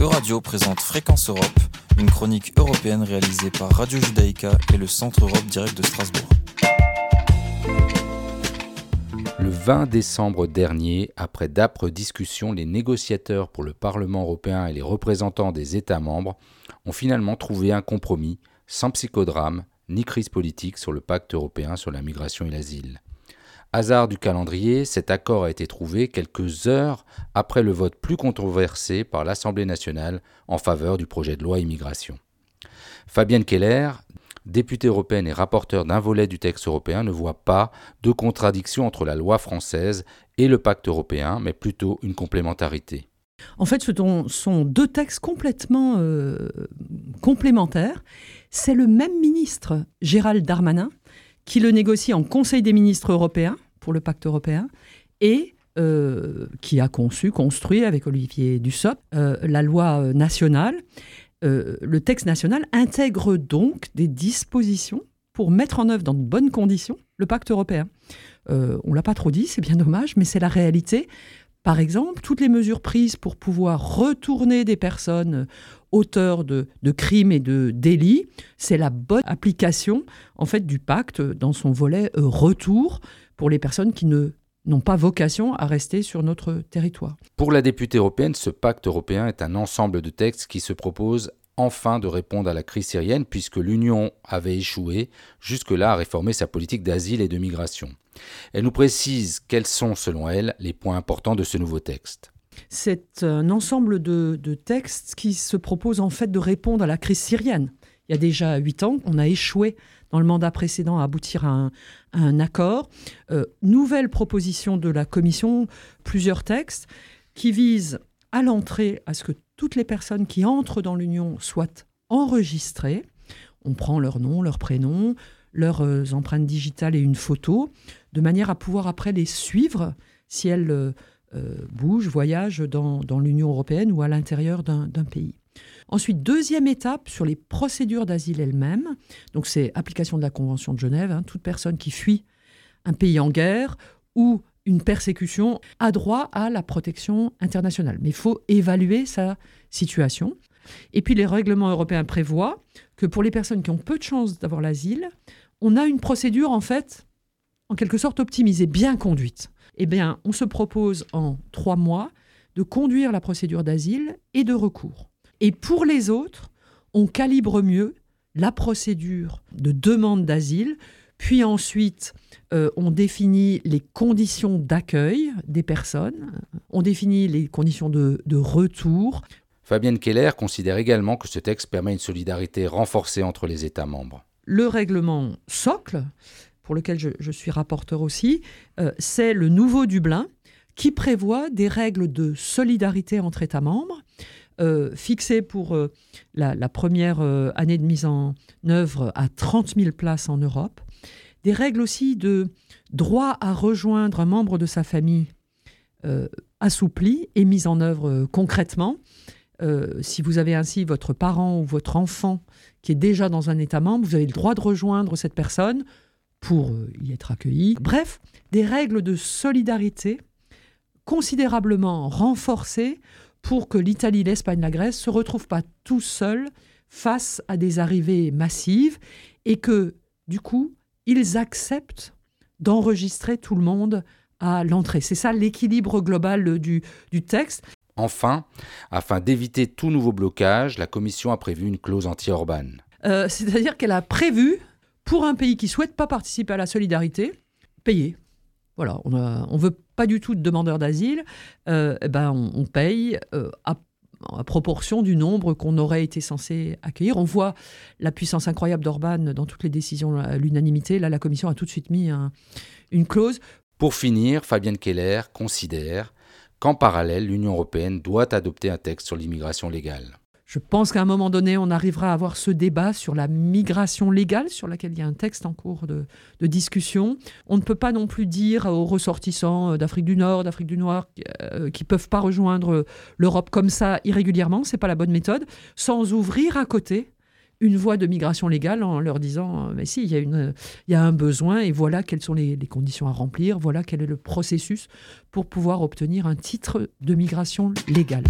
Euradio présente Fréquence Europe, une chronique européenne réalisée par Radio Judaïka et le Centre Europe Direct de Strasbourg. Le 20 décembre dernier, après d'âpres discussions, les négociateurs pour le Parlement européen et les représentants des États membres ont finalement trouvé un compromis, sans psychodrame ni crise politique, sur le pacte européen sur la migration et l'asile. Hasard du calendrier, cet accord a été trouvé quelques heures après le vote plus controversé par l'Assemblée nationale en faveur du projet de loi immigration. Fabienne Keller, députée européenne et rapporteure d'un volet du texte européen, ne voit pas de contradiction entre la loi française et le pacte européen, mais plutôt une complémentarité. En fait, ce sont deux textes complètement euh, complémentaires. C'est le même ministre, Gérald Darmanin, qui le négocie en Conseil des ministres européens pour le pacte européen et euh, qui a conçu, construit avec Olivier Dussopt euh, la loi nationale. Euh, le texte national intègre donc des dispositions pour mettre en œuvre dans de bonnes conditions le pacte européen. on l'a pas trop dit, c'est bien dommage, mais c'est la réalité. Par exemple, toutes les mesures prises pour pouvoir retourner des personnes auteurs de, crimes et de délits, c'est la bonne application en fait du pacte dans son volet euh, retour pour les personnes qui ne n'ont pas vocation à rester sur notre territoire. Pour la députée européenne, ce pacte européen est un ensemble de textes qui se proposent enfin de répondre à la crise syrienne puisque l'Union avait échoué jusque-là à réformer sa politique d'asile et de migration. Elle nous précise quels sont, selon elle, les points importants de ce nouveau texte. C'est un ensemble de, textes qui se proposent en fait de répondre à la crise syrienne. Il y a déjà huit ans, on a échoué dans le mandat précédent à aboutir à un, accord. Euh, nouvelle proposition de la Commission, plusieurs textes qui visent à l'entrée à ce que toutes les personnes qui entrent dans l'Union soient enregistrées. On prend leur nom, leur prénom, leurs euh, empreintes digitales et une photo, de manière à pouvoir après les suivre si elles euh, bougent, voyagent dans, l'Union européenne ou à l'intérieur d'un pays. Ensuite, deuxième étape sur les procédures d'asile elles-mêmes. Donc, c'est application de la Convention de Genève. Hein. toute personne qui fuit un pays en guerre ou une persécution a droit à la protection internationale. Mais il faut évaluer sa situation. Et puis les règlements européens prévoient que pour les personnes qui ont peu de chances d'avoir l'asile, on a une procédure en fait, en quelque sorte optimisée, bien conduite. Eh bien, on se propose en trois mois de conduire la procédure d'asile et de recours. Et pour les autres, on calibre mieux la procédure de demande d'asile, puis ensuite euh, on définit les conditions d'accueil des personnes, on définit les conditions de, de retour, Fabienne Keller considère également que ce texte permet une solidarité renforcée entre les États membres. Le règlement socle, pour lequel je, suis rapporteur aussi, euh, c'est le nouveau Dublin qui prévoit des règles de solidarité entre États membres. Euh, fixées pour euh, la, première année de mise en œuvre à 30 000 places en Europe. Des règles aussi de droit à rejoindre un membre de sa famille assouplies et mises en œuvre concrètement. Si vous avez ainsi votre parent ou votre enfant qui est déjà dans un État membre, vous avez le droit de rejoindre cette personne pour euh, y être accueilli. Bref, des règles de solidarité considérablement renforcées pour que l'Italie, l'Espagne, la Grèce se retrouvent pas tout seuls face à des arrivées massives et que, du coup, ils acceptent d'enregistrer tout le monde à l'entrée. C'est ça l'équilibre global du, du texte. Enfin, afin d'éviter tout nouveau blocage, la Commission a prévu une clause anti-Orban. Euh, c'est-à-dire qu'elle a prévu, pour un pays qui ne souhaite pas participer à la solidarité, payer. Voilà, on ne veut pas du tout de demandeurs d'asile, euh, eh ben on, paye euh, à, proportion du nombre qu'on aurait été censé accueillir. On voit la puissance incroyable d'Orban dans toutes les décisions à l'unanimité. Là, la Commission a tout de suite mis une clause. Pour finir, Fabienne Keller considère qu'en parallèle, l'Union européenne doit adopter un texte sur l'immigration légale. Je pense qu'à un moment donné, on arrivera à avoir ce débat sur la migration légale, sur laquelle il y a un texte en cours de, discussion. On ne peut pas non plus dire aux ressortissants d'Afrique du Nord, d'Afrique du Nord, euh, qui ne peuvent pas rejoindre l'Europe comme ça irrégulièrement, c'est pas la bonne méthode, sans ouvrir à côté une voie de migration légale en leur disant mais si, il y a un besoin et voilà quelles sont les, conditions à remplir, voilà quel est le processus pour pouvoir obtenir un titre de migration légale.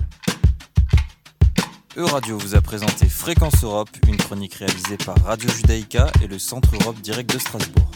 E-Radio vous a présenté Fréquence Europe, une chronique réalisée par Radio Judaïka et le Centre Europe Direct de Strasbourg.